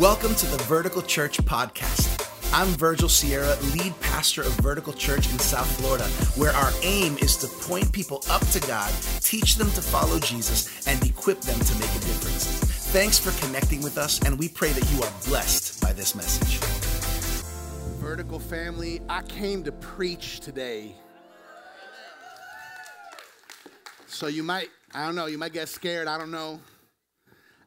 Welcome to the Vertical Church Podcast. I'm Virgil Sierra, lead pastor of Vertical Church in South Florida, where our aim is to point people up to God, teach them to follow Jesus, and equip them to make a difference. Thanks for connecting with us, and we pray that you are blessed by this message. Vertical family, I came to preach today. So you might, I don't know, you might get scared, I don't know.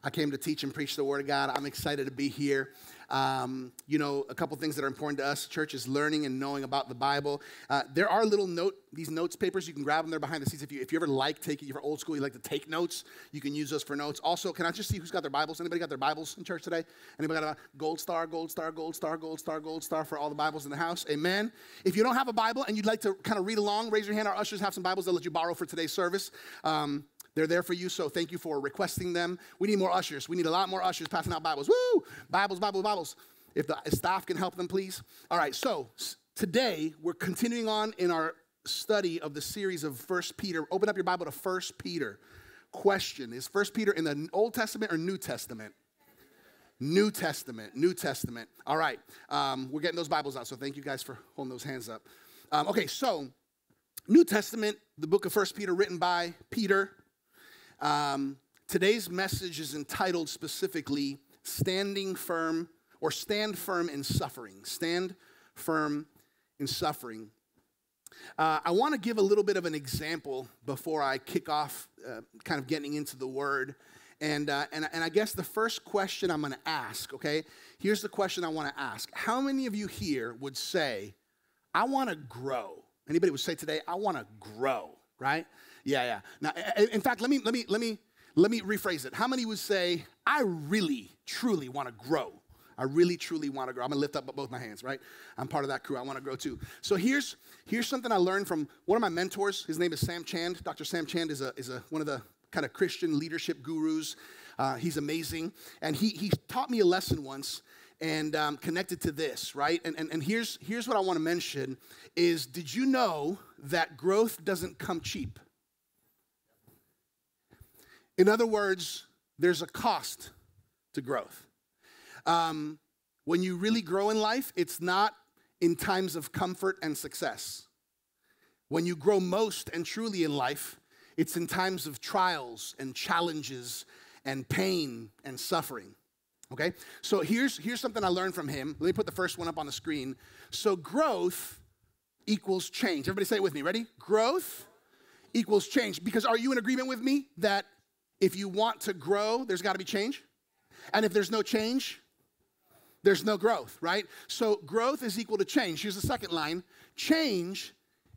I came to teach and preach the Word of God. I'm excited to be here. Um, you know, a couple things that are important to us, church, is learning and knowing about the Bible. Uh, there are little note, these notes papers, you can grab them, they're behind the scenes. If you, if you ever like taking, if you're old school, you like to take notes, you can use those for notes. Also, can I just see who's got their Bibles? Anybody got their Bibles in church today? Anybody got a gold star, gold star, gold star, gold star, gold star for all the Bibles in the house? Amen. If you don't have a Bible and you'd like to kind of read along, raise your hand. Our ushers have some Bibles they'll let you borrow for today's service. Um, they're there for you, so thank you for requesting them. We need more ushers. We need a lot more ushers passing out Bibles. Woo! Bibles, Bibles, Bibles. If the staff can help them, please. All right, so today we're continuing on in our study of the series of First Peter. Open up your Bible to First Peter. Question Is First Peter in the Old Testament or New Testament? New Testament, New Testament. All right, um, we're getting those Bibles out, so thank you guys for holding those hands up. Um, okay, so New Testament, the book of First Peter, written by Peter. Um, today's message is entitled specifically Standing Firm or Stand Firm in Suffering. Stand Firm in Suffering. Uh, I want to give a little bit of an example before I kick off, uh, kind of getting into the word. And, uh, and, and I guess the first question I'm going to ask, okay? Here's the question I want to ask How many of you here would say, I want to grow? Anybody would say today, I want to grow, right? Yeah, yeah. Now, in fact, let me let me let me let me rephrase it. How many would say, I really, truly want to grow? I really, truly want to grow. I'm gonna lift up both my hands, right? I'm part of that crew. I want to grow too. So here's here's something I learned from one of my mentors. His name is Sam Chand. Dr. Sam Chand is a is a one of the kind of Christian leadership gurus. Uh, he's amazing, and he he taught me a lesson once and um, connected to this, right? And, and, and here's, here's what I want to mention is did you know that growth doesn't come cheap? In other words, there's a cost to growth. Um, when you really grow in life, it's not in times of comfort and success. When you grow most and truly in life, it's in times of trials and challenges and pain and suffering. Okay? So here's, here's something I learned from him. Let me put the first one up on the screen. So growth equals change. Everybody say it with me. Ready? Growth equals change. Because are you in agreement with me that if you want to grow, there's got to be change. And if there's no change, there's no growth, right? So growth is equal to change. Here's the second line change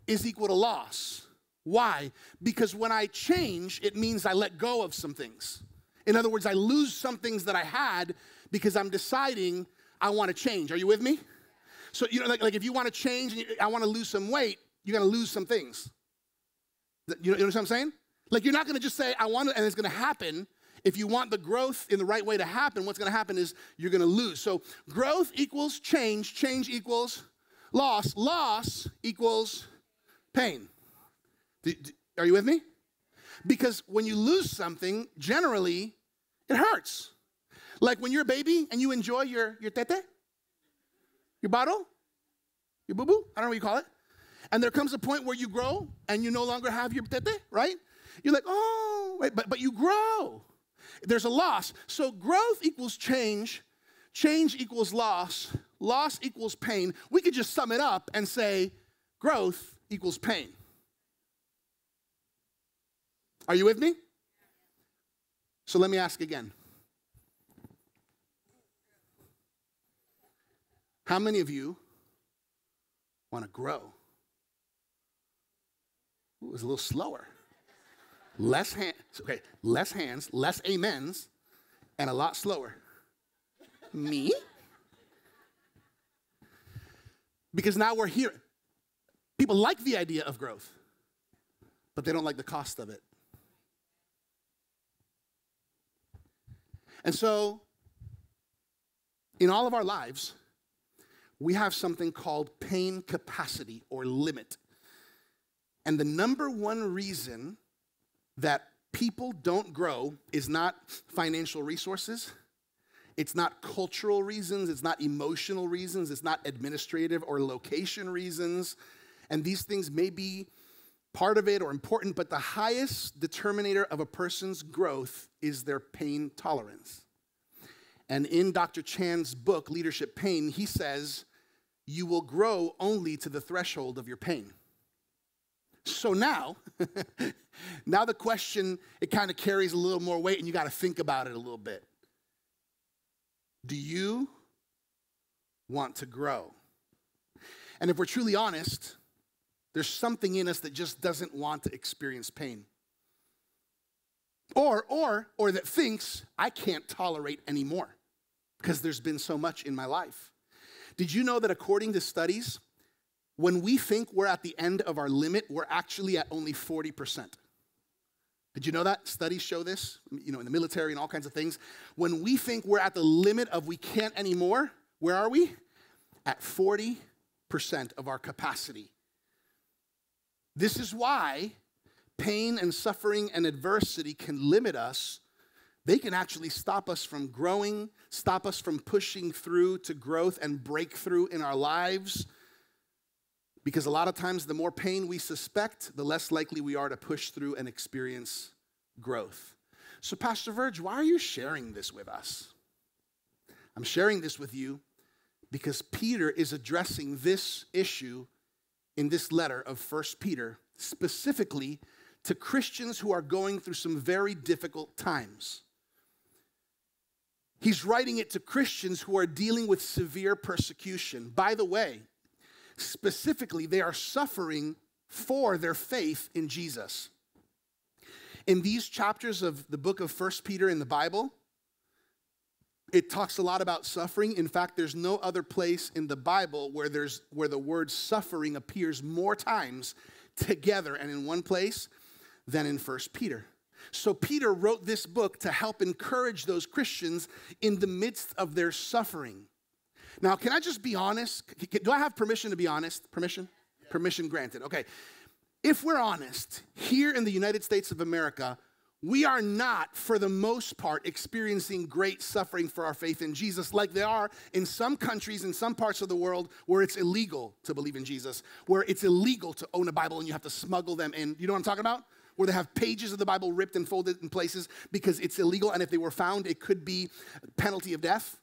is equal to loss. Why? Because when I change, it means I let go of some things. In other words, I lose some things that I had because I'm deciding I want to change. Are you with me? So, you know, like, like if you want to change and you, I want to lose some weight, you're going to lose some things. You know, you know what I'm saying? Like you're not to just say, I want it, and it's to happen. If you want the growth in the right way to happen, what's to happen is you're to lose. So growth equals change, change equals loss, loss equals pain. Are you with me? Because when you lose something, generally, it hurts. Like when you're a baby and you enjoy your, your tete, your bottle, your boo boo, I don't know what you call it. And there comes a point where you grow and you no longer have your tete, right? You're like, oh, wait, but, but you grow. There's a loss. So growth equals change, change equals loss, loss equals pain. We could just sum it up and say growth equals pain. Are you with me? So let me ask again. How many of you want to grow? Ooh, it was a little slower less hands, okay, less hands, less amens, and a lot slower. Me? Because now we're here. People like the idea of growth, but they don't like the cost of it. And so, in all of our lives, we have something called pain capacity or limit. And the number one reason that people don't grow is not financial resources, It's not cultural reasons, it's not emotional reasons, it's not administrative or location reasons. And these things may be part of it or important, but the highest determinator of a person's growth is their pain tolerance. And in Dr. Chand's book, Leadership Pain, he says, You will grow only to the threshold of your pain. So now, now the question, it kind of carries a little more weight and you got to think about it a little bit. Do you want to grow? And if we're truly honest, there's something in us that just doesn't want to experience pain. Or, or, or that thinks, I can't tolerate anymore because there's been so much in my life. Did you know that according to studies, when we think we're at the end of our limit, we're actually at only 40%. Did you know that? Studies show this, you know, in the military and all kinds of things. When we think we're at the limit of we can't anymore, where are we? At 40% of our capacity. This is why pain and suffering and adversity can limit us. They can actually stop us from growing, stop us from pushing through to growth and breakthrough in our lives because a lot of times, the more pain we suspect, the less likely we are to push through and experience growth. So, Pastor Verge, why are you sharing this with us? I'm sharing this with you because Peter is addressing this issue in this letter of First Peter, specifically to Christians who are going through some very difficult times. He's writing it to Christians who are dealing with severe persecution. By the way, Specifically, they are suffering for their faith in Jesus. In these chapters of the book of First Peter in the Bible, it talks a lot about suffering. In fact, there's no other place in the Bible where there's where the word suffering appears more times together and in one place than in First Peter. So Peter wrote this book to help encourage those Christians in the midst of their suffering. Now, can I just be honest? Do I have permission to be honest? Permission? Yeah. Permission granted. Okay. If we're honest, here in the United States of America, we are not, for the most part, experiencing great suffering for our faith in Jesus, like they are in some countries, in some parts of the world, where it's illegal to believe in Jesus, where it's illegal to own a Bible and you have to smuggle them in. You know what I'm talking about? Where they have pages of the Bible ripped and folded in places because it's illegal, and if they were found, it could be penalty of death.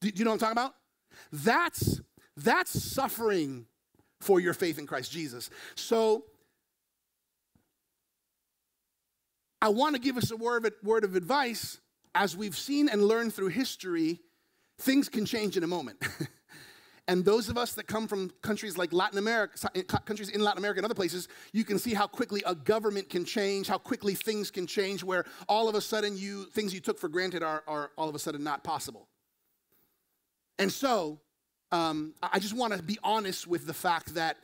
Do you know what I'm talking about? That's, that's suffering for your faith in Christ Jesus. So, I want to give us a word of, word of advice. As we've seen and learned through history, things can change in a moment. and those of us that come from countries like Latin America, eh, countries in Latin America and other places, you can see how quickly a government can change, how quickly things can change, where all of a sudden you things you took for granted are, are all of a sudden not possible. And so, um, I just want to be honest with the fact that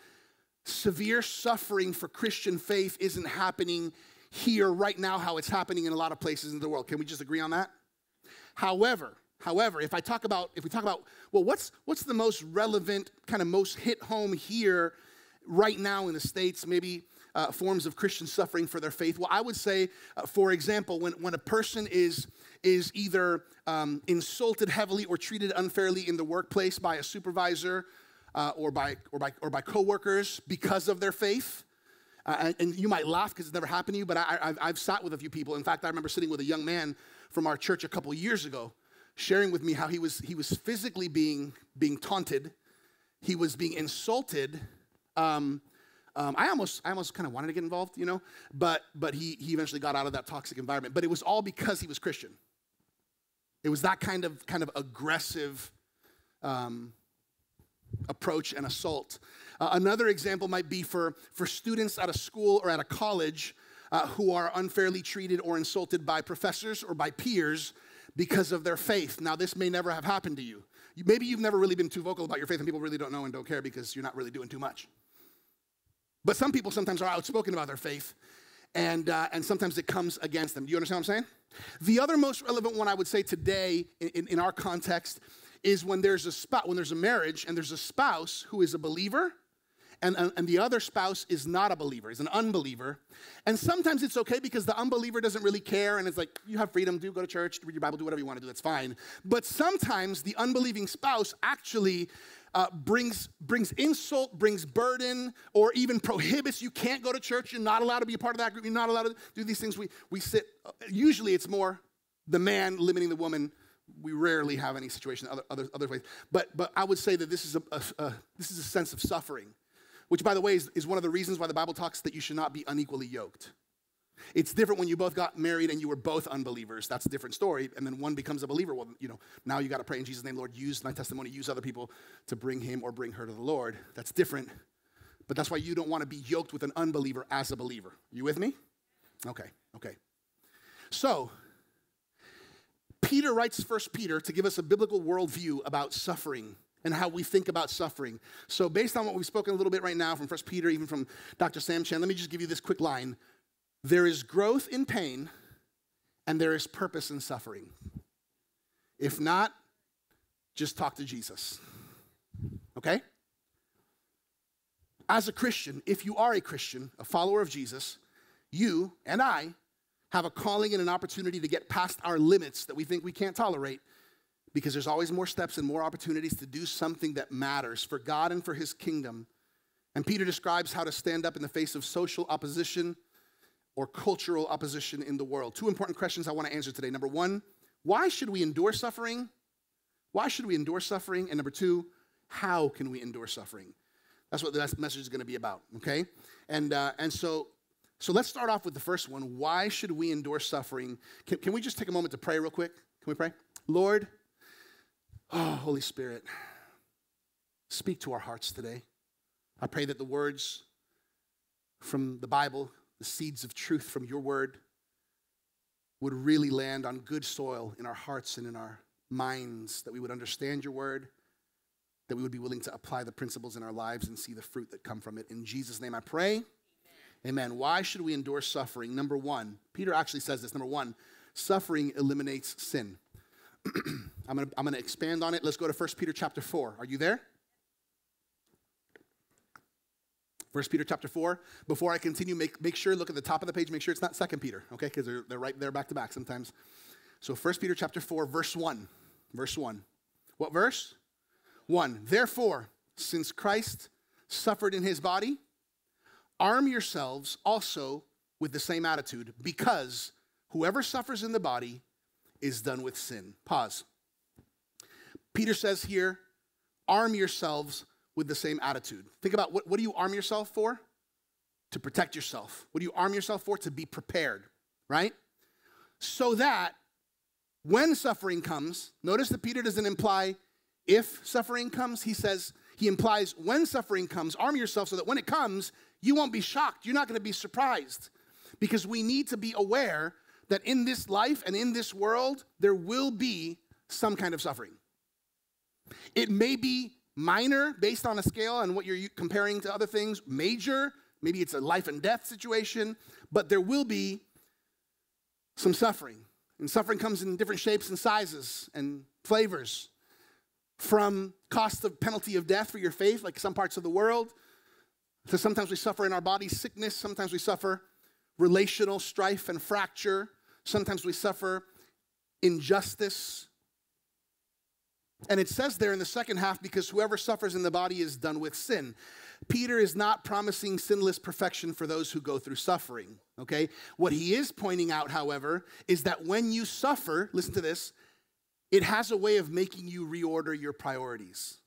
severe suffering for Christian faith isn't happening here right now how it's happening in a lot of places in the world. Can we just agree on that? However, however, if I talk about if we talk about well what's what's the most relevant kind of most hit home here right now in the states maybe uh, forms of Christian suffering for their faith? Well, I would say, uh, for example, when, when a person is is either um, insulted heavily or treated unfairly in the workplace by a supervisor uh, or, by, or, by, or by coworkers because of their faith. Uh, and, you might laugh because it's never happened to you, but I, have sat with a few people. In fact, I remember sitting with a young man from our church a couple years ago, sharing with me how he was, he was physically being, being taunted, he was being insulted. Um, um, I almost, I almost kind of wanted to get involved, you know, but, but he, he eventually got out of that toxic environment. But it was all because he was Christian. It was that kind of kind of aggressive um, approach and assault. Uh, another example might be for, for students at a school or at a college uh, who are unfairly treated or insulted by professors or by peers because of their faith. Now, this may never have happened to you. Maybe you've never really been too vocal about your faith and people really don't know and don't care because you're not really doing too much. But some people sometimes are outspoken about their faith and, uh, and sometimes it comes against them. Do you understand what I'm saying? The other most relevant one I would say today in, in, our context is when there's a spot, when there's a marriage and there's a spouse who is a believer and, and, the other spouse is not a believer, is an unbeliever. And sometimes it's okay because the unbeliever doesn't really care and it's like, you have freedom, do go to church, read your Bible, do whatever you want to do, that's fine. But sometimes the unbelieving spouse actually uh, brings, brings insult, brings burden, or even prohibits you can't go to church, you're not allowed to be a part of that group, you're not allowed to do these things. We, we sit, uh, usually it's more the man limiting the woman we rarely have any situation other, other, other ways. But, but I would say that this is a, a, a, this is a sense of suffering, which, by the way, is, is one of the reasons why the Bible talks that you should not be unequally yoked. It's different when you both got married and you were both unbelievers. That's a different story. And then one becomes a believer. Well, you know, now you got to pray in Jesus' name, Lord, use my testimony, use other people to bring him or bring her to the Lord. That's different. But that's why you don't want to be yoked with an unbeliever as a believer. You with me? Okay, okay. So, Peter writes First Peter to give us a biblical worldview about suffering and how we think about suffering. So, based on what we've spoken a little bit right now from First Peter, even from Dr. Sam Chand, let me just give you this quick line. There is growth in pain, and there is purpose in suffering. If not, just talk to Jesus. Okay? As a Christian, if you are a Christian, a follower of Jesus, you and I have a calling and an opportunity to get past our limits that we think we can't tolerate because there's always more steps and more opportunities to do something that matters for God and for his kingdom. And Peter describes how to stand up in the face of social opposition or cultural opposition in the world. Two important questions I want to answer today. Number one, why should we endure suffering? Why should we endure suffering? And number two, how can we endure suffering? That's what the message is going to be about, okay? And, uh, and so so let's start off with the first one. Why should we endure suffering? Can, can we just take a moment to pray real quick? Can we pray? Lord, oh, Holy Spirit, speak to our hearts today. I pray that the words from the Bible, the seeds of truth from your word, would really land on good soil in our hearts and in our minds, that we would understand your word, that we would be willing to apply the principles in our lives and see the fruit that come from it. In Jesus' name I pray. Amen. Why should we endure suffering? Number one, Peter actually says this. Number one, suffering eliminates sin. I'm going to I'm going to expand on it. Let's go to 1 Peter chapter 4. Are you there? 1 Peter chapter 4. Before I continue, make, make sure, look at the top of the page, make sure it's not 2 Peter, okay? Because they're, they're right there back to back sometimes. So 1 Peter chapter 4, verse 1. Verse 1. What verse? 1. Therefore, since Christ suffered in his body, Arm yourselves also with the same attitude, because whoever suffers in the body is done with sin. Pause. Peter says here, arm yourselves with the same attitude. Think about what, what do you arm yourself for? To protect yourself. What do you arm yourself for? To be prepared, right? So that when suffering comes, notice that Peter doesn't imply if suffering comes, he says, he implies when suffering comes, arm yourself so that when it comes, you won't be shocked. You're not going to be surprised because we need to be aware that in this life and in this world, there will be some kind of suffering. It may be minor based on a scale and what you're comparing to other things, major, maybe it's a life and death situation, but there will be some suffering. And suffering comes in different shapes and sizes and flavors. From cost of penalty of death for your faith, like some parts of the world, so sometimes we suffer in our body sickness, sometimes we suffer relational strife and fracture, sometimes we suffer injustice. And it says there in the second half, because whoever suffers in the body is done with sin. Peter is not promising sinless perfection for those who go through suffering, okay? What he is pointing out, however, is that when you suffer, listen to this, it has a way of making you reorder your priorities.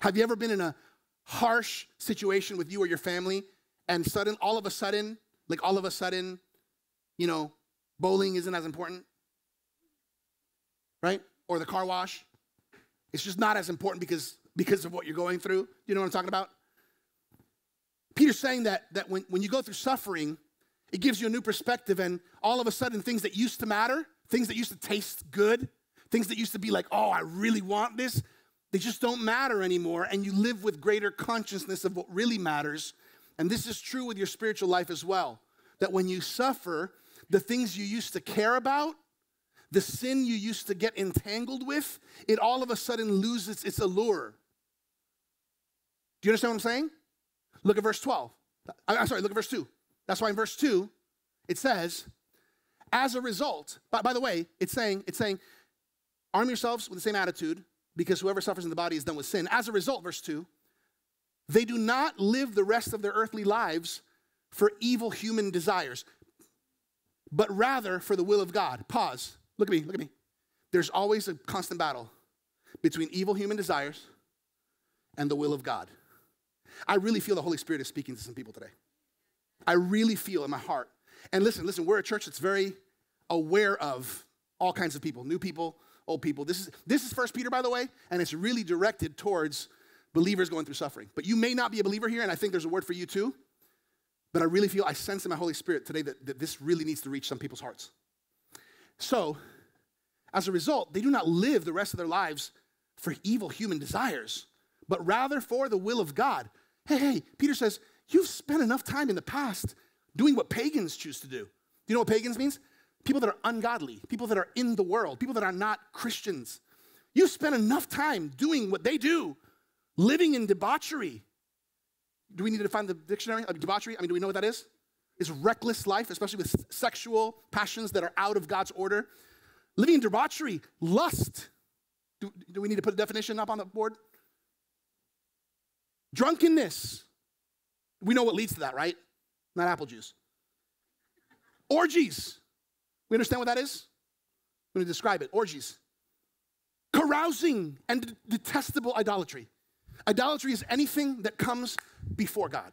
Have you ever been in a harsh situation with you or your family, and sudden, all of a sudden, like all of a sudden, you know, bowling isn't as important, right? Or the car wash. It's just not as important because because of what you're going through. You know what I'm talking about? Peter's saying that that when, when you go through suffering, it gives you a new perspective, and all of a sudden, things that used to matter, things that used to taste good, things that used to be like, oh, I really want this, they just don't matter anymore, and you live with greater consciousness of what really matters. And this is true with your spiritual life as well. That when you suffer, the things you used to care about, the sin you used to get entangled with, it all of a sudden loses its allure. Do you understand what I'm saying? Look at verse 12. I- I'm sorry, look at verse 2. That's why in verse 2, it says, as a result, by, by the way, it's saying, it's saying, arm yourselves with the same attitude, because whoever suffers in the body is done with sin. As a result, verse 2, they do not live the rest of their earthly lives for evil human desires, but rather for the will of God. Pause. Look at me, look at me. There's always a constant battle between evil human desires and the will of God. I really feel the Holy Spirit is speaking to some people today. I really feel in my heart. And listen, listen, we're a church that's very aware of all kinds of people, new people, old people. This is this is First Peter, by the way, and it's really directed towards believers going through suffering. But you may not be a believer here, and I think there's a word for you too. But I really feel I sense in my Holy Spirit today that, that this really needs to reach some people's hearts. So, as a result, they do not live the rest of their lives for evil human desires, but rather for the will of God. Hey, hey, Peter says, You've spent enough time in the past doing what pagans choose to do. Do you know what pagans means? People that are ungodly, people that are in the world, people that are not Christians. You've spent enough time doing what they do, living in debauchery. Do we need to define the dictionary of debauchery? I mean, do we know what that is? It's reckless life, especially with sexual passions that are out of God's order. Living in debauchery, lust. Do, do we need to put a definition up on the board? Drunkenness. We know what leads to that, right? Not apple juice. Orgies. We understand what that is? I'm going to describe it. Orgies. Carousing and detestable idolatry. Idolatry is anything that comes before God.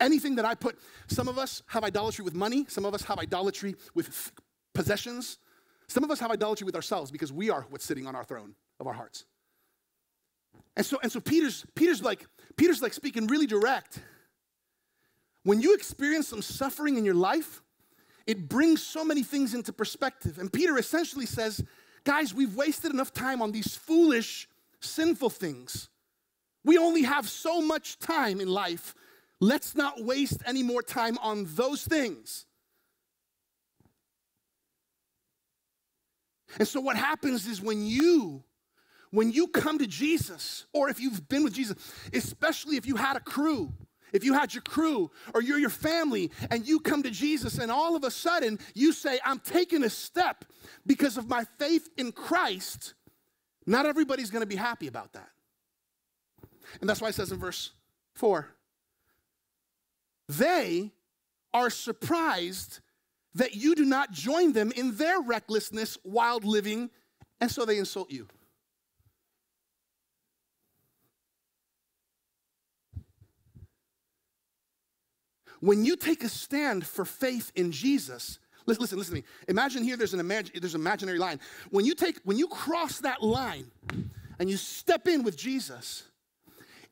Anything that I put, some of us have idolatry with money, some of us have idolatry with possessions, some of us have idolatry with ourselves because we are what's sitting on our throne of our hearts. And so, and so Peter's, Peter's like, Peter's like speaking really direct. When you experience some suffering in your life, it brings so many things into perspective. And Peter essentially says, guys, we've wasted enough time on these foolish, sinful things. We only have so much time in life. Let's not waste any more time on those things. And so what happens is when you when you come to Jesus or if you've been with Jesus, especially if you had a crew, if you had your crew or you're your family and you come to Jesus and all of a sudden you say, I'm taking a step because of my faith in Christ, not everybody's gonna be happy about that. And that's why it says in verse 4 they are surprised that you do not join them in their recklessness, wild living, and so they insult you. When you take a stand for faith in Jesus, listen, listen, listen to me. Imagine here there's an imag- there's an imaginary line. When you take when you cross that line and you step in with Jesus,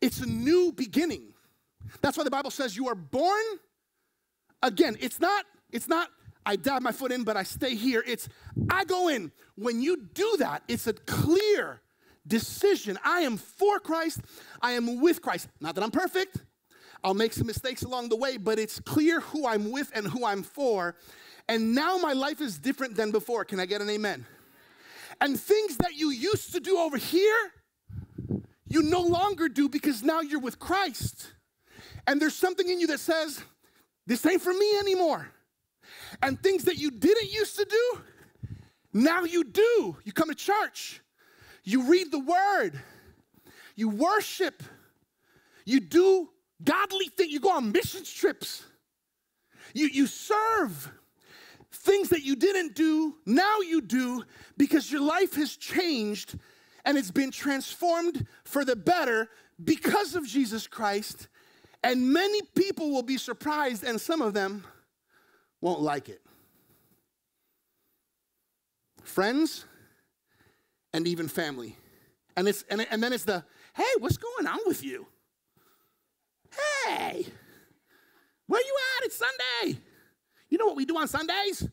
it's a new beginning. That's why the Bible says you are born again. It's not it's not I dab my foot in but I stay here. It's I go in. When you do that, it's a clear decision. I am for Christ. I am with Christ. Not that I'm perfect. I'll make some mistakes along the way, but it's clear who I'm with and who I'm for. And now my life is different than before. Can I get an amen? And things that you used to do over here, you no longer do because now you're with Christ. And there's something in you that says, This ain't for me anymore. And things that you didn't used to do, now you do. You come to church, you read the word, you worship, you do godly things. You go on missions trips. You, you serve things that you didn't do, now you do because your life has changed and it's been transformed for the better because of Jesus Christ. And many people will be surprised, and some of them won't like it. Friends and even family. And, it's, and, and then it's the, hey, what's going on with you? Hey, where you at? It's Sunday. You know what we do on Sundays?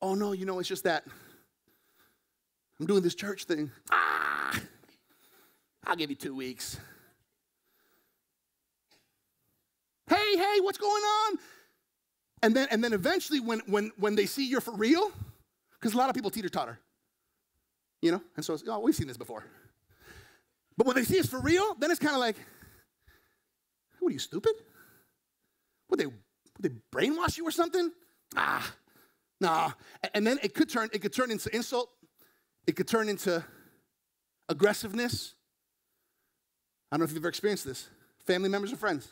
Oh no, you know, it's just that I'm doing this church thing. Ah, I'll give you two weeks. Hey, hey, what's going on? And then, and then eventually, when, when, when they see you're for real, because a lot of people teeter totter, you know, and so oh, we've seen this before. But when they see it's for real, then it's kind of like, what are you, stupid? Would they, would they brainwash you or something? Ah, nah. And then it could turn, it could turn into insult. It could turn into aggressiveness. I don't know if you've ever experienced this. Family members or friends.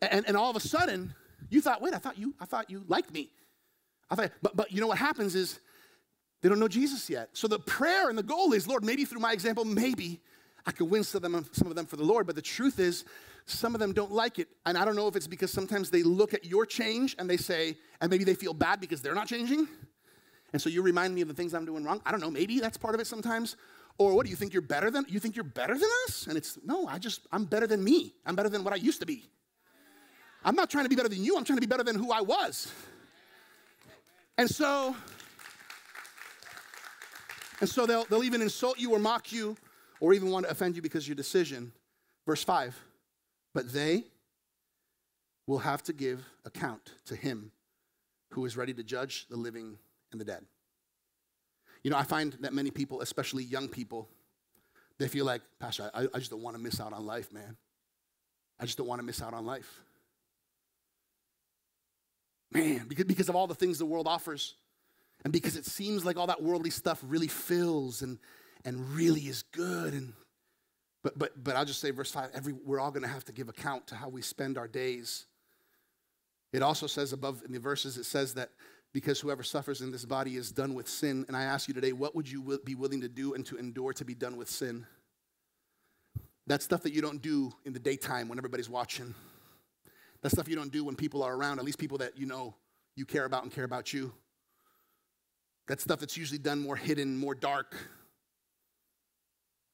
And, and all of a sudden, you thought, wait, I thought you, I thought you liked me. I thought, but, but you know what happens is they don't know Jesus yet. So the prayer and the goal is, Lord, maybe through my example, maybe I can win some of them, some of them for the Lord. But the truth is, some of them don't like it. And I don't know if it's because sometimes they look at your change and they say, and maybe they feel bad because they're not changing. And so you remind me of the things I'm doing wrong. I don't know, maybe that's part of it sometimes. Or what do you think you're better than? You think you're better than us? And it's no, I just I'm better than me. I'm better than what I used to be. I'm not trying to be better than you, I'm trying to be better than who I was. And so and so they'll, they'll even insult you or mock you or even want to offend you because of your decision. Verse 5 But they will have to give account to him who is ready to judge the living and the dead. You know, I find that many people, especially young people, they feel like, Pastor, I, I just don't want to miss out on life, man. I just don't want to miss out on life. Man, because, because of all the things the world offers, and because it seems like all that worldly stuff really fills and, and really is good. And, but, but, but I'll just say, verse 5 every, we're all going to have to give account to how we spend our days. It also says above in the verses, it says that because whoever suffers in this body is done with sin. And I ask you today, what would you be willing to do and to endure to be done with sin? That stuff that you don't do in the daytime when everybody's watching. That stuff you don't do when people are around, at least people that you know you care about and care about you. That stuff that's usually done more hidden, more dark.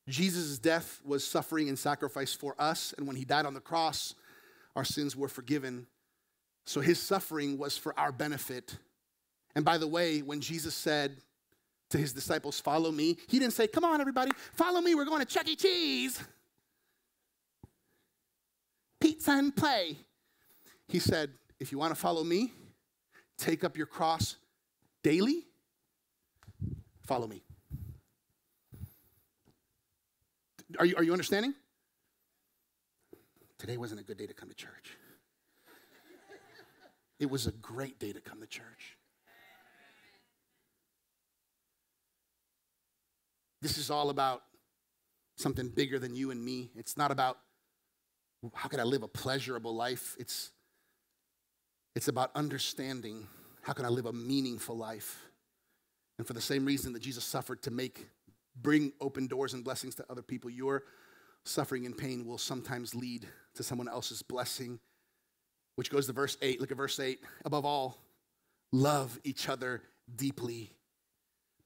Jesus' death was suffering and sacrifice for us, and when he died on the cross, our sins were forgiven. So his suffering was for our benefit. And by the way, when Jesus said to his disciples, Follow me, he didn't say, Come on, everybody, follow me, we're going to Chuck E. Cheese. Pizza and play. He said, If you want to follow me, take up your cross daily Follow me. Are you, are you understanding? Today wasn't a good day to come to church. It was a great day to come to church. This is all about something bigger than you and me. It's not about how can I live a pleasurable life. It's, it's about understanding how can I live a meaningful life. And for the same reason that Jesus suffered to make, bring open doors and blessings to other people, your suffering and pain will sometimes lead to someone else's blessing, which goes to verse 8. Look at verse 8. Above all, love each other deeply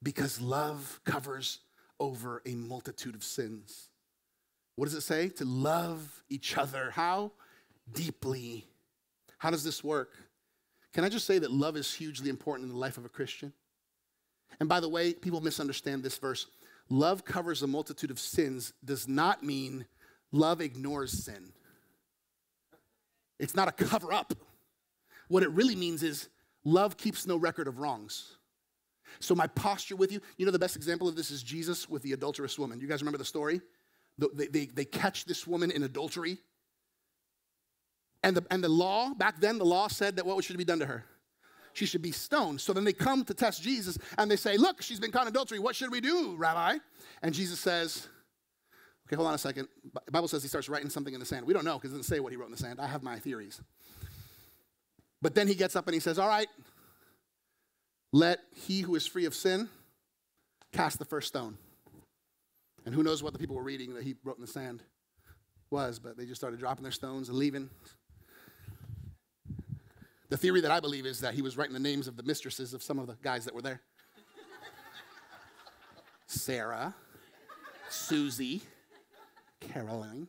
because love covers over a multitude of sins. What does it say? To love each other. How? Deeply. How does this work? Can I just say that love is hugely important in the life of a Christian? And by the way, people misunderstand this verse. Love covers a multitude of sins does not mean love ignores sin. It's not a cover up. What it really means is love keeps no record of wrongs. So, my posture with you, you know, the best example of this is Jesus with the adulterous woman. You guys remember the story? They, they, they catch this woman in adultery. And the, and the law, back then, the law said that what should be done to her? she should be stoned. So then they come to test Jesus and they say, Look, she's been caught in adultery. What should we do, Rabbi? And Jesus says, Okay, hold on a second. The Bible says he starts writing something in the sand. We don't know because it doesn't say what he wrote in the sand. I have my theories. But then he gets up and he says, All right, let he who is free of sin cast the first stone. And who knows what the people were reading that he wrote in the sand was, but they just started dropping their stones and leaving. The theory that I believe is that he was writing the names of the mistresses of some of the guys that were there Sarah, Susie, Caroline.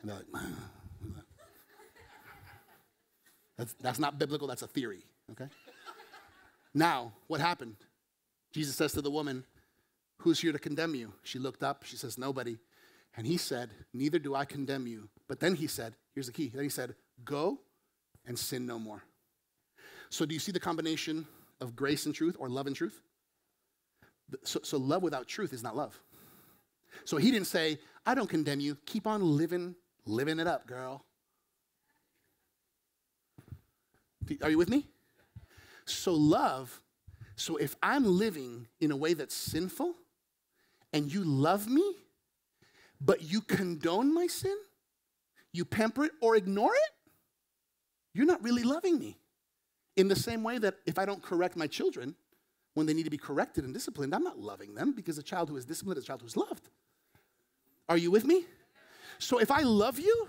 And they're like, that's, that's not biblical, that's a theory, okay? Now, what happened? Jesus says to the woman, Who's here to condemn you? She looked up, she says, Nobody. And he said, Neither do I condemn you. But then he said, Here's the key. Then he said, Go and sin no more. So, do you see the combination of grace and truth or love and truth? So, so love without truth is not love. So he didn't say, I don't condemn you. Keep on living, living it up, girl. Are you with me? So, love, so if I'm living in a way that's sinful and you love me, but you condone my sin, you pamper it or ignore it, you're not really loving me. In the same way that if I don't correct my children when they need to be corrected and disciplined, I'm not loving them because a child who is disciplined is a child who's loved. Are you with me? So if I love you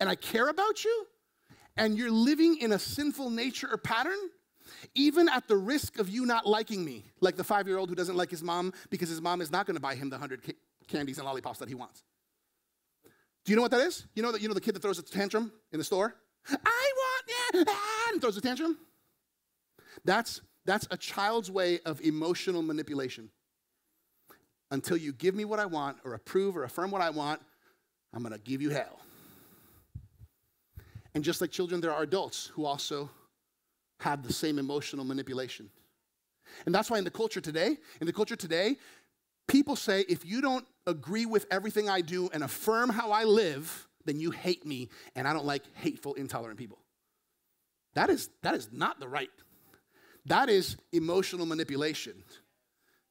and I care about you and you're living in a sinful nature or pattern, even at the risk of you not liking me, like the five year old who doesn't like his mom because his mom is not going to buy him the 100 ca- candies and lollipops that he wants. Do you know what that is? You know, that, you know the kid that throws a tantrum in the store? I want, yeah, and throws a tantrum? That's, that's a child's way of emotional manipulation. Until you give me what I want or approve or affirm what I want, I'm going to give you hell. And just like children, there are adults who also have the same emotional manipulation. And that's why in the culture today, in the culture today, people say if you don't agree with everything I do and affirm how I live, then you hate me and I don't like hateful, intolerant people. That is, that is not the right. That is emotional manipulation.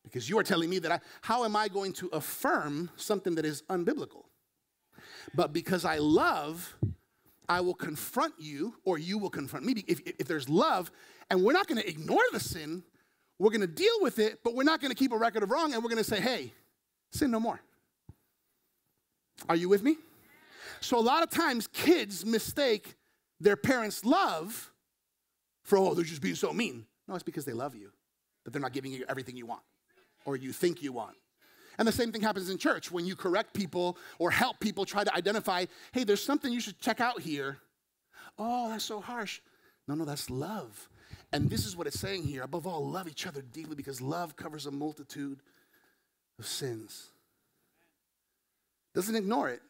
Because you are telling me that I, how am I going to affirm something that is unbiblical? But because I love, I will confront you, or you will confront me. If, if there's love, and we're not going to ignore the sin, we're going to deal with it, but we're not going to keep a record of wrong, and we're going to say, hey, sin no more. Are you with me? So, a lot of times, kids mistake their parents' love for, oh, they're just being so mean. No, it's because they love you, but they're not giving you everything you want or you think you want. And the same thing happens in church when you correct people or help people try to identify, hey, there's something you should check out here. Oh, that's so harsh. No, no, that's love. And this is what it's saying here. Above all, love each other deeply because love covers a multitude of sins. Doesn't ignore it,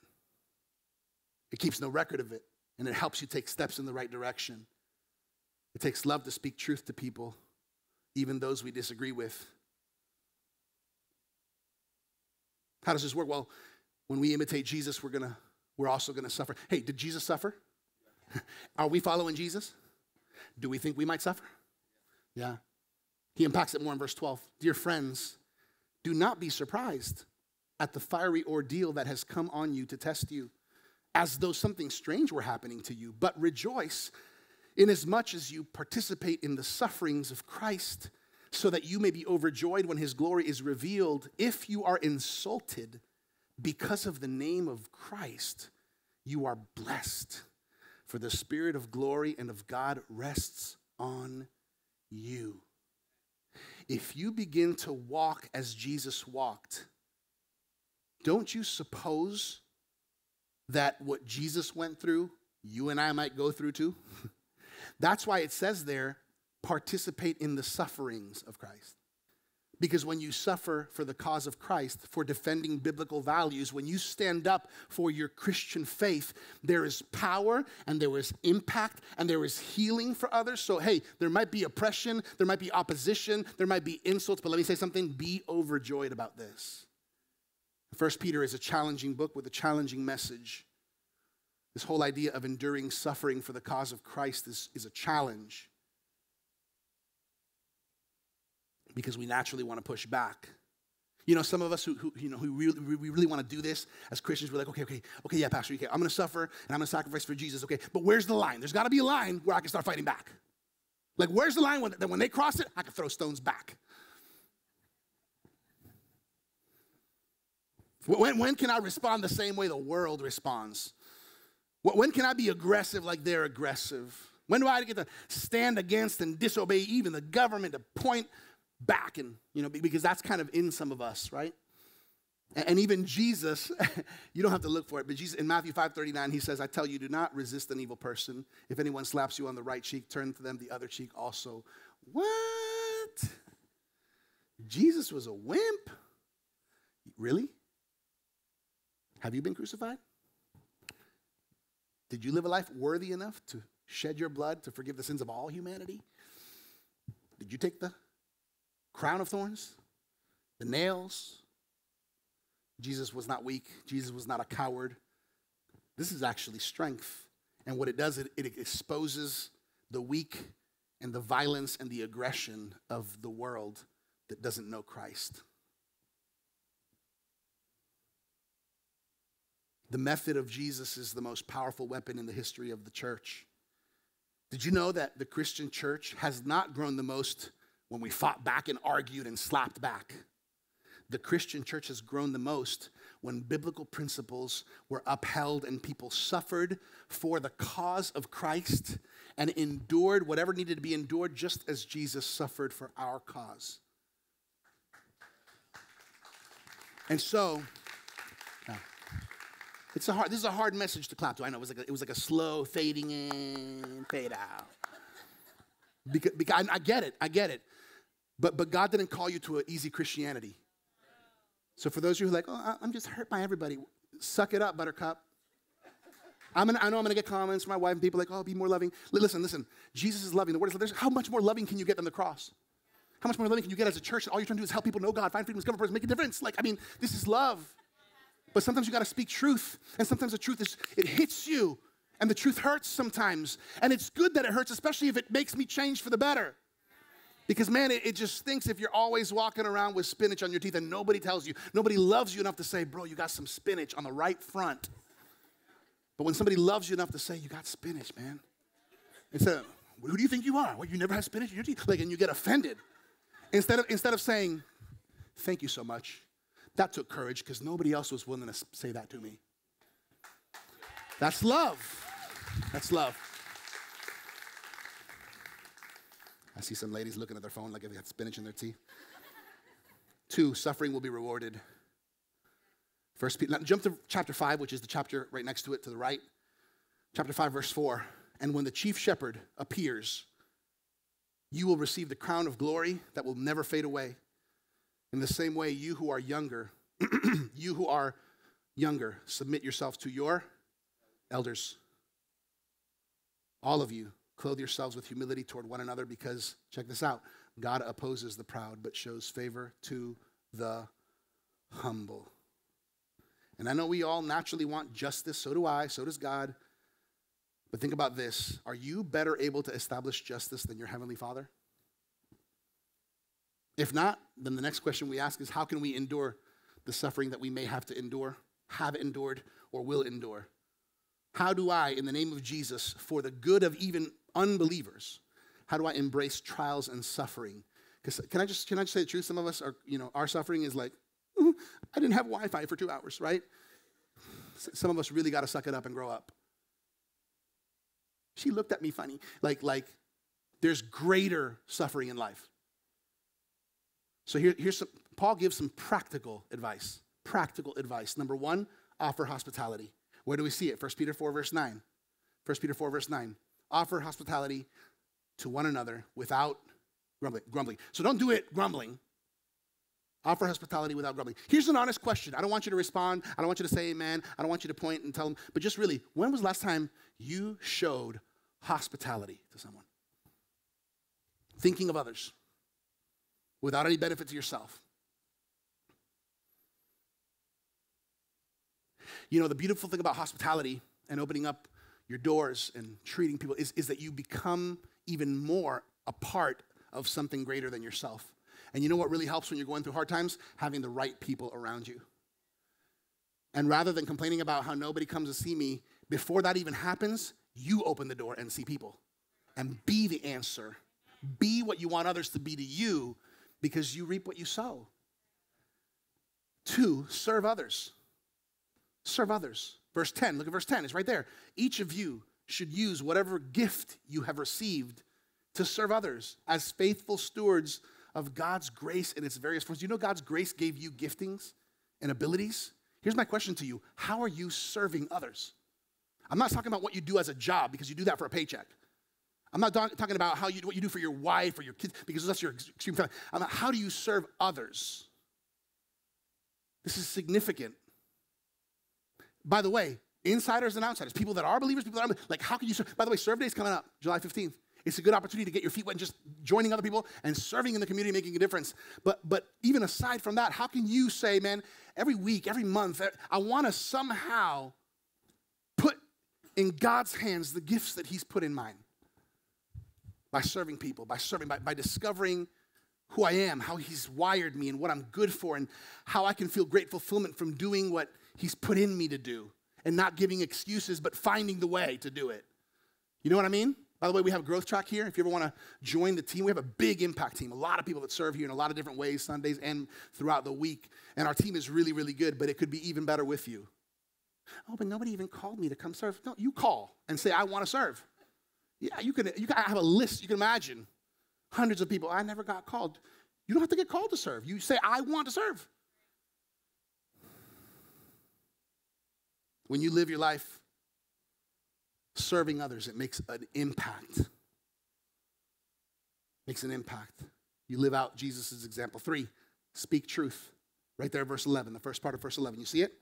it keeps no record of it, and it helps you take steps in the right direction. It takes love to speak truth to people, even those we disagree with. How does this work? Well, when we imitate Jesus, we're gonna we're also gonna suffer. Hey, did Jesus suffer? Are we following Jesus? Do we think we might suffer? Yeah. He unpacks it more in verse 12. Dear friends, do not be surprised at the fiery ordeal that has come on you to test you, as though something strange were happening to you, but rejoice inasmuch as you participate in the sufferings of Christ so that you may be overjoyed when his glory is revealed. If you are insulted because of the name of Christ, you are blessed, for the Spirit of glory and of God rests on you. If you begin to walk as Jesus walked, don't you suppose that what Jesus went through, you and I might go through too? That's why it says there, participate in the sufferings of Christ. Because when you suffer for the cause of Christ, for defending biblical values, when you stand up for your Christian faith, there is power and there is impact and there is healing for others. So, hey, there might be oppression, there might be opposition, there might be insults, but let me say something be overjoyed about this. First Peter is a challenging book with a challenging message. This whole idea of enduring suffering for the cause of Christ is, is a challenge. Because we naturally want to push back. You know, some of us who, who you know, who really, we really want to do this as Christians, we're like, okay, okay, okay, yeah, Pastor, okay, I'm going to suffer and I'm going to sacrifice for Jesus, okay, but where's the line? There's got to be a line where I can start fighting back. Like, where's the line when, that when they cross it, I can throw stones back? When, when can I respond the same way the world responds? When can I be aggressive like they're aggressive? When do I get to stand against and disobey even the government to point back and you know because that's kind of in some of us right? And even jesus you don't have to look for it but jesus in matthew 5.39 he says i tell you do not resist an evil person. If anyone slaps you on the right cheek turn to them the other cheek also. What? Jesus was a wimp? Really? Have you been crucified? Did you live a life worthy enough to shed your blood to forgive the sins of all humanity? Did you take the crown of thorns, the nails. Jesus was not weak, Jesus was not a coward. This is actually strength. And what it does, it, it exposes the weak and the violence and the aggression of the world that doesn't know Christ. The method of Jesus is the most powerful weapon in the history of the church. Did you know that the Christian church has not grown the most when we fought back and argued and slapped back? The Christian church has grown the most when biblical principles were upheld and people suffered for the cause of Christ and endured whatever needed to be endured just as Jesus suffered for our cause. And so, it's a hard, this is a hard message to clap to. I know it was like a, it was like a slow fading in, fade out. Because, because I, I get it, I get it. But, but God didn't call you to an easy Christianity. So for those of you who are like, oh, I'm just hurt by everybody, suck it up, buttercup. I'm gonna, I know I'm gonna get comments from my wife and people like, oh, be more loving. Listen, listen, Jesus is loving. The word is how much more loving can you get than the cross? How much more loving can you get as a church? And all you're trying to do is help people know God, find freedom, discover purpose, make a difference. Like, I mean, this is love. But sometimes you gotta speak truth. And sometimes the truth is, it hits you. And the truth hurts sometimes. And it's good that it hurts, especially if it makes me change for the better. Because, man, it, it, just stinks if you're always walking around with spinach on your teeth and nobody tells you, nobody loves you enough to say, bro, you got some spinach on the right front. But when somebody loves you enough to say, you got spinach, man, instead of, who do you think you are? Well, you never have spinach in your teeth. Like, and you get offended. Instead of, instead of saying, thank you so much, that took courage because nobody else was willing to say that to me. That's love. That's love. I see some ladies looking at their phone like if they had spinach in their tea. Two, suffering will be rewarded. First Peter, jump to chapter 5, which is the chapter right next to it to the right. Chapter 5, verse 4. And when the chief shepherd appears, you will receive the crown of glory that will never fade away. In the same way, you who are younger, you who are younger, submit yourselves to your elders. All of you, Clothe yourselves with humility toward one another because, check this out, God opposes the proud but shows favor to the humble. And I know we all naturally want justice, so do I, so does God. But think about this are you better able to establish justice than your Heavenly Father? If not, then the next question we ask is how can we endure the suffering that we may have to endure, have endured, or will endure? How do I, in the name of Jesus, for the good of even unbelievers, how do I embrace trials and suffering? Because can I just can I just say the truth? Some of us are, you know, our suffering is like, I didn't have Wi-Fi for two hours, right? Some of us really got to suck it up and grow up. She looked at me funny, like like there's greater suffering in life. So here, here's some, Paul gives some practical advice. Practical advice. Number one, offer hospitality. Where do we see it? 1 Peter 4, verse 9. 1 Peter 4, verse 9 offer hospitality to one another without grumbling. So don't do it grumbling. Offer hospitality without grumbling. Here's an honest question. I don't want you to respond. I don't want you to say amen. I don't want you to point and tell them. But just really, when was the last time you showed hospitality to someone? Thinking of others without any benefit to yourself. You know, the beautiful thing about hospitality and opening up your doors and treating people is, is that you become even more a part of something greater than yourself. And you know what really helps when you're going through hard times? Having the right people around you. And rather than complaining about how nobody comes to see me, before that even happens, you open the door and see people and be the answer. Be what you want others to be to you because you reap what you sow. Two, serve others. Serve others. Verse 10, look at verse 10, it's right there. Each of you should use whatever gift you have received to serve others as faithful stewards of God's grace in its various forms. You know, God's grace gave you giftings and abilities. Here's my question to you How are you serving others? I'm not talking about what you do as a job because you do that for a paycheck. I'm not talking about how you, what you do for your wife or your kids because that's your extreme family. I'm not, how do you serve others? This is significant. By the way, insiders and outsiders, people that are believers, people that are like, how can you serve? By the way, serve day is coming up, July 15th. It's a good opportunity to get your feet wet and just joining other people and serving in the community, making a difference. But, but even aside from that, how can you say, man, every week, every month, I want to somehow put in God's hands the gifts that He's put in mine? By serving people, by serving, by, by discovering who I am, how He's wired me, and what I'm good for, and how I can feel great fulfillment from doing what He's put in me to do, and not giving excuses, but finding the way to do it. You know what I mean? By the way, we have growth track here. If you ever want to join the team, we have a big impact team. A lot of people that serve here in a lot of different ways, Sundays and throughout the week. And our team is really, really good, but it could be even better with you. Oh, but nobody even called me to come serve. No, you call and say, I want to serve. Yeah, you can, you can I have a list. You can imagine hundreds of people. I never got called. You don't have to get called to serve. You say, I want to serve. When you live your life serving others, it makes an impact. Makes an impact. You live out Jesus' example. Three, speak truth. Right there, verse 11, the first part of verse 11. You see it?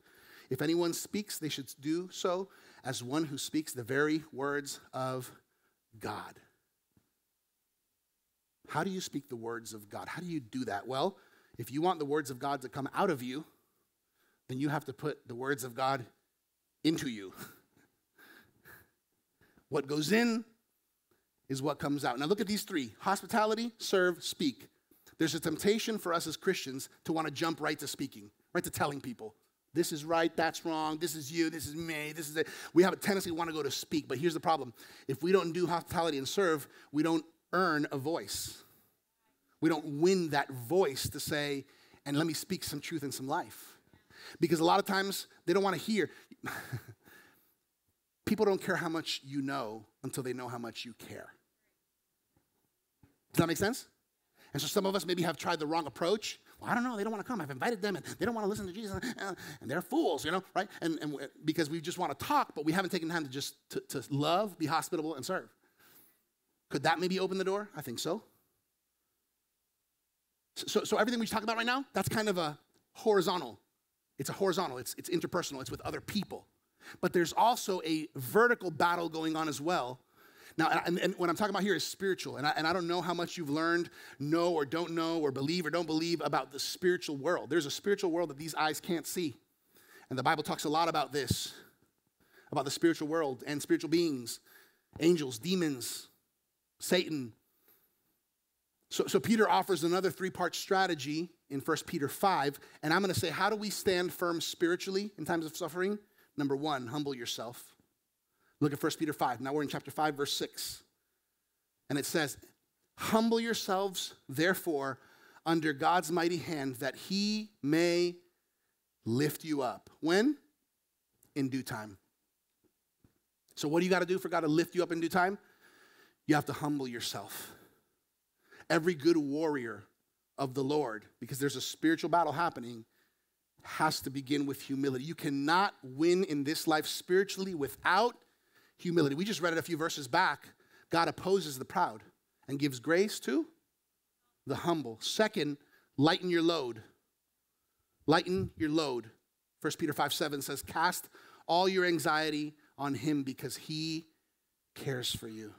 If anyone speaks, they should do so as one who speaks the very words of God. How do you speak the words of God? How do you do that? Well, if you want the words of God to come out of you, then you have to put the words of God into you. What goes in is what comes out. Now look at these three hospitality, serve, speak. There's a temptation for us as Christians to want to jump right to speaking, right to telling people. This is right, that's wrong, this is you, this is me, this is it. We have a tendency to want to go to speak, but here's the problem. If we don't do hospitality and serve, we don't earn a voice. We don't win that voice to say, and let me speak some truth and some life. Because a lot of times they don't want to hear. People don't care how much you know until they know how much you care. Does that make sense? And so some of us maybe have tried the wrong approach. Well, I don't know. They don't want to come. I've invited them, and they don't want to listen to Jesus, uh, and they're fools, you know, right? And, and because we just want to talk, but we haven't taken time to just to, to love, be hospitable, and serve. Could that maybe open the door? I think so. So, so everything we talk about right now, that's kind of a horizontal. It's a horizontal. It's, it's interpersonal. It's with other people but there's also a vertical battle going on as well. Now, and, and what I'm talking about here is spiritual. And I, and I don't know how much you've learned, know or don't know, or believe or don't believe about the spiritual world. There's a spiritual world that these eyes can't see. And the Bible talks a lot about this about the spiritual world and spiritual beings, angels, demons, Satan. So, so Peter offers another three part strategy in 1 Peter 5. And I'm going to say, how do we stand firm spiritually in times of suffering? Number one, humble yourself. Look at 1 Peter 5. Now we're in chapter 5, verse 6. And it says, Humble yourselves, therefore, under God's mighty hand, that he may lift you up. When? In due time. So, what do you got to do for God to lift you up in due time? You have to humble yourself. Every good warrior of the Lord, because there's a spiritual battle happening, has to begin with humility. You cannot win in this life spiritually without humility. We just read it a few verses back. God opposes the proud and gives grace to the humble. Second, lighten your load. Lighten your load. 1 Peter 5 7 says, Cast all your anxiety on him because he cares for you.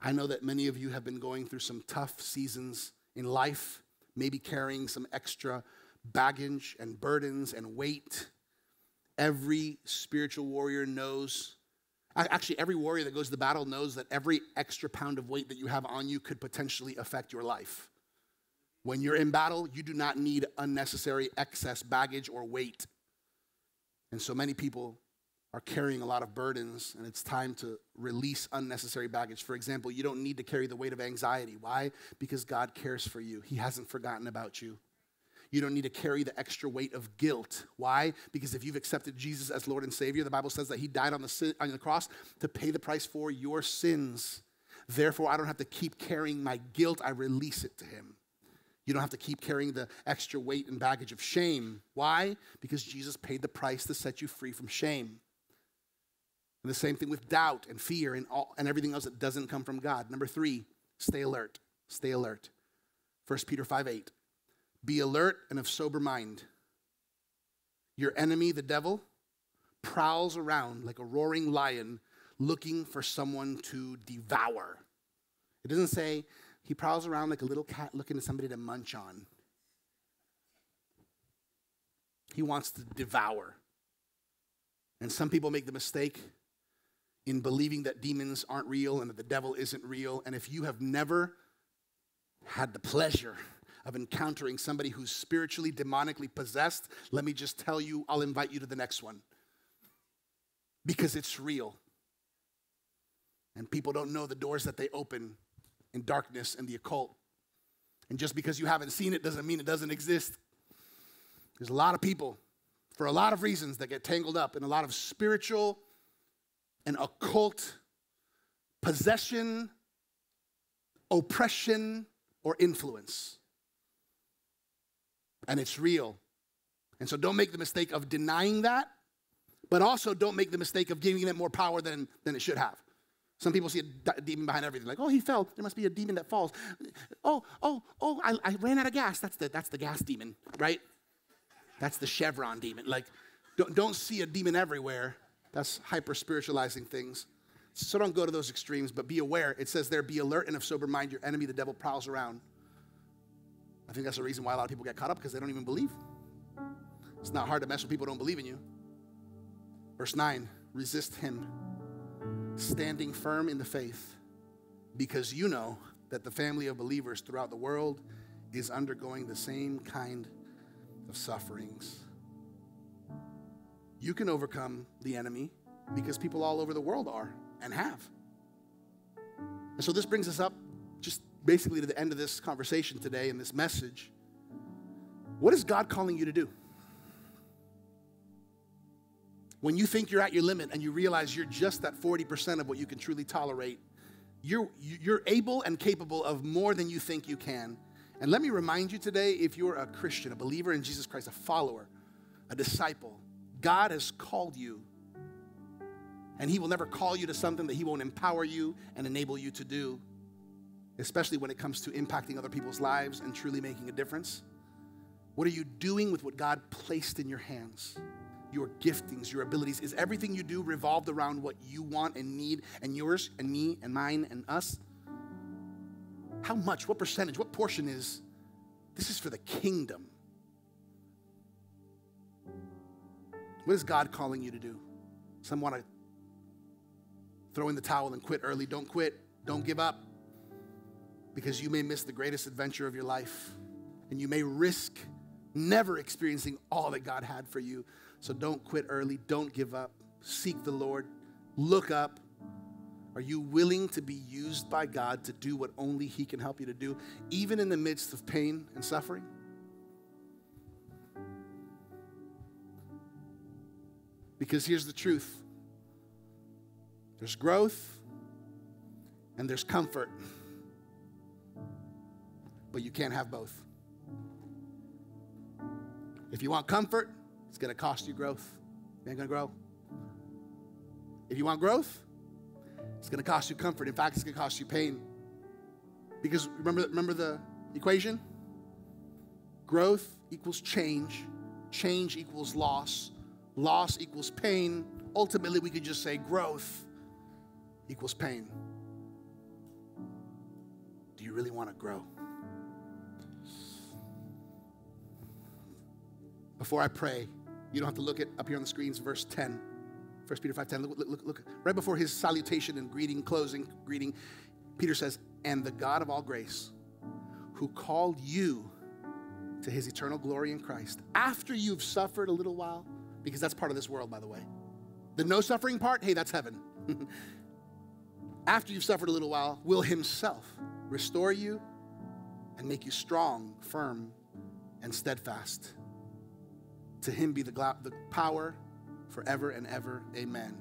I know that many of you have been going through some tough seasons in life, maybe carrying some extra baggage and burdens and weight. Every spiritual warrior knows, actually, every warrior that goes to the battle knows that every extra pound of weight that you have on you could potentially affect your life. When you're in battle, you do not need unnecessary excess baggage or weight. And so many people are carrying a lot of burdens, and it's time to release unnecessary baggage. For example, you don't need to carry the weight of anxiety. Why? Because God cares for you, He hasn't forgotten about you. You don't need to carry the extra weight of guilt. Why? Because if you've accepted Jesus as Lord and Savior, the Bible says that He died on the, on the cross to pay the price for your sins. Therefore, I don't have to keep carrying my guilt, I release it to Him. You don't have to keep carrying the extra weight and baggage of shame. Why? Because Jesus paid the price to set you free from shame. And the same thing with doubt and fear and, all, and everything else that doesn't come from God. Number three, stay alert. Stay alert. 1 Peter 5 8. Be alert and of sober mind. Your enemy, the devil, prowls around like a roaring lion looking for someone to devour. It doesn't say he prowls around like a little cat looking for somebody to munch on. He wants to devour. And some people make the mistake in believing that demons aren't real and that the devil isn't real. And if you have never had the pleasure of encountering somebody who's spiritually, demonically possessed, let me just tell you, I'll invite you to the next one. Because it's real. And people don't know the doors that they open in darkness and the occult. And just because you haven't seen it doesn't mean it doesn't exist. There's a lot of people, for a lot of reasons, that get tangled up in a lot of spiritual and occult possession, oppression, or influence. And it's real. And so don't make the mistake of denying that, but also don't make the mistake of giving it more power than, than it should have. Some people see a demon behind everything, like, oh, he fell. There must be a demon that falls. Oh, oh, oh, I, I ran out of gas. That's the, that's the gas demon, right? That's the Chevron demon. Like, don't, don't see a demon everywhere. That's hyper spiritualizing things. So don't go to those extremes, but be aware. It says there, be alert and of sober mind. Your enemy, the devil, prowls around. I think that's the reason why a lot of people get caught up because they don't even believe. It's not hard to mess with people who don't believe in you. Verse 9 resist him, standing firm in the faith, because you know that the family of believers throughout the world is undergoing the same kind of sufferings. You can overcome the enemy because people all over the world are and have. And so this brings us up just basically to the end of this conversation today and this message. What is God calling you to do? When you think you're at your limit and you realize you're just at 40% of what you can truly tolerate, you're, you're able and capable of more than you think you can. And let me remind you today if you're a Christian, a believer in Jesus Christ, a follower, a disciple, God has called you. And He will never call you to something that He won't empower you and enable you to do, especially when it comes to impacting other people's lives and truly making a difference. What are you doing with what God placed in your hands? Your giftings, your abilities. Is everything you do revolved around what you want and need and yours and me and mine and us? How much, what percentage, what portion is this is for the kingdom? What is God calling you to do? Some want to throw in the towel and quit early. Don't quit. Don't give up. Because you may miss the greatest adventure of your life. And you may risk never experiencing all that God had for you. So don't quit early. Don't give up. Seek the Lord. Look up. Are you willing to be used by God to do what only He can help you to do, even in the midst of pain and suffering? Because here's the truth there's growth and there's comfort, but you can't have both. If you want comfort, it's going to cost you growth. You ain't going to grow. If you want growth, it's going to cost you comfort. In fact, it's going to cost you pain. Because remember, remember the equation? Growth equals change, change equals loss, Loss equals pain. Ultimately, we could just say growth equals pain. Do you really want to grow? Before I pray, you don't have to look at up here on the screens, verse 10. 1 Peter 5:10. Look, look, look, look. Right before his salutation and greeting, closing greeting, Peter says, And the God of all grace, who called you to his eternal glory in Christ, after you've suffered a little while, because that's part of this world, by the way. The no suffering part, hey, that's heaven. After you've suffered a little while, will Himself restore you and make you strong, firm, and steadfast. To Him be the, the power forever and ever. Amen.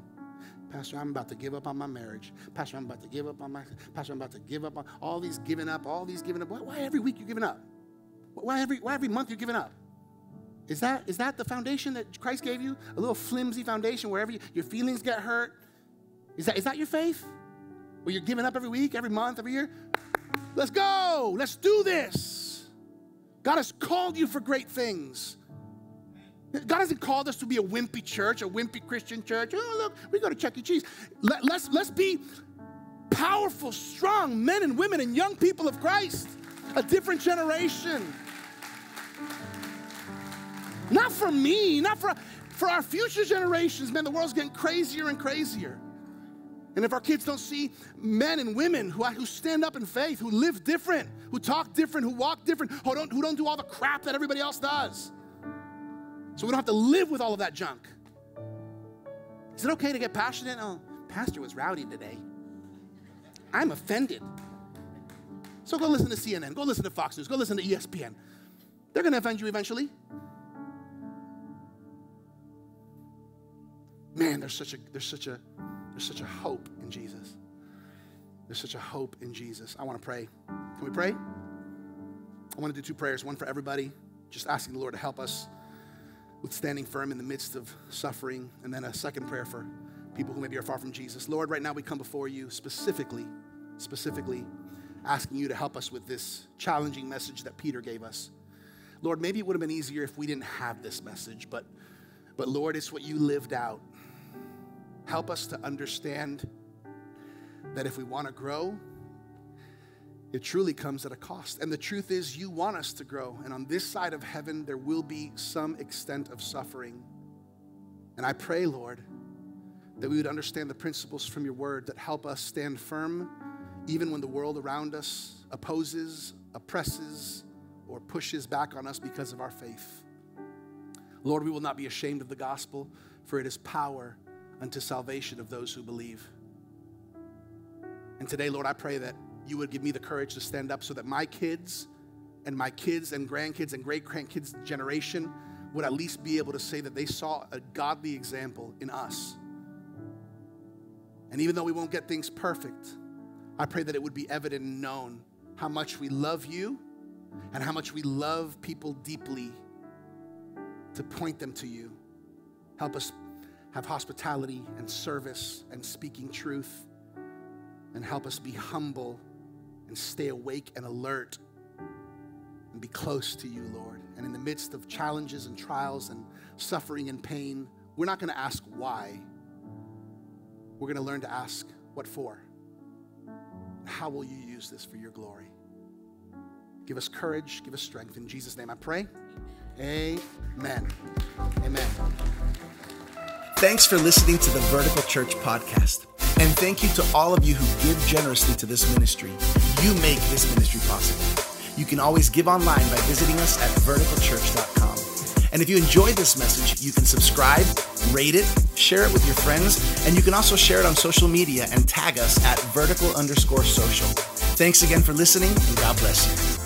Pastor, I'm about to give up on my marriage. Pastor, I'm about to give up on my. Pastor, I'm about to give up on all these giving up, all these giving up. Why, why every week you're giving up? Why every, why every month you're giving up? Is that, is that the foundation that Christ gave you? A little flimsy foundation wherever you, your feelings get hurt? Is that, is that your faith? Where you're giving up every week, every month, every year? Let's go. Let's do this. God has called you for great things. God hasn't called us to be a wimpy church, a wimpy Christian church. Oh, look, we go to Chuck E. Cheese. Let, let's, let's be powerful, strong men and women and young people of Christ, a different generation. Not for me, not for, for our future generations, man. The world's getting crazier and crazier. And if our kids don't see men and women who, who stand up in faith, who live different, who talk different, who walk different, who don't, who don't do all the crap that everybody else does, so we don't have to live with all of that junk. Is it okay to get passionate? Oh, Pastor was rowdy today. I'm offended. So go listen to CNN, go listen to Fox News, go listen to ESPN. They're going to offend you eventually. Man, there's such a there's such a there's such a hope in Jesus. There's such a hope in Jesus. I want to pray. Can we pray? I want to do two prayers, one for everybody, just asking the Lord to help us with standing firm in the midst of suffering, and then a second prayer for people who maybe are far from Jesus. Lord, right now we come before you specifically, specifically asking you to help us with this challenging message that Peter gave us. Lord, maybe it would have been easier if we didn't have this message, but, but Lord, it's what you lived out. Help us to understand that if we want to grow, it truly comes at a cost. And the truth is, you want us to grow. And on this side of heaven, there will be some extent of suffering. And I pray, Lord, that we would understand the principles from your word that help us stand firm even when the world around us opposes, oppresses, or pushes back on us because of our faith. Lord, we will not be ashamed of the gospel, for it is power unto salvation of those who believe. And today, Lord, I pray that you would give me the courage to stand up so that my kids and my kids and grandkids and great grandkids generation would at least be able to say that they saw a godly example in us. And even though we won't get things perfect, I pray that it would be evident and known how much we love you and how much we love people deeply to point them to you. Help us have hospitality and service and speaking truth, and help us be humble and stay awake and alert and be close to you, Lord. And in the midst of challenges and trials and suffering and pain, we're not going to ask why. We're going to learn to ask what for. How will you use this for your glory? Give us courage, give us strength. In Jesus' name I pray. Amen. Amen. Thanks for listening to the Vertical Church podcast. And thank you to all of you who give generously to this ministry. You make this ministry possible. You can always give online by visiting us at verticalchurch.com. And if you enjoyed this message, you can subscribe, rate it, share it with your friends, and you can also share it on social media and tag us at vertical underscore social. Thanks again for listening, and God bless you.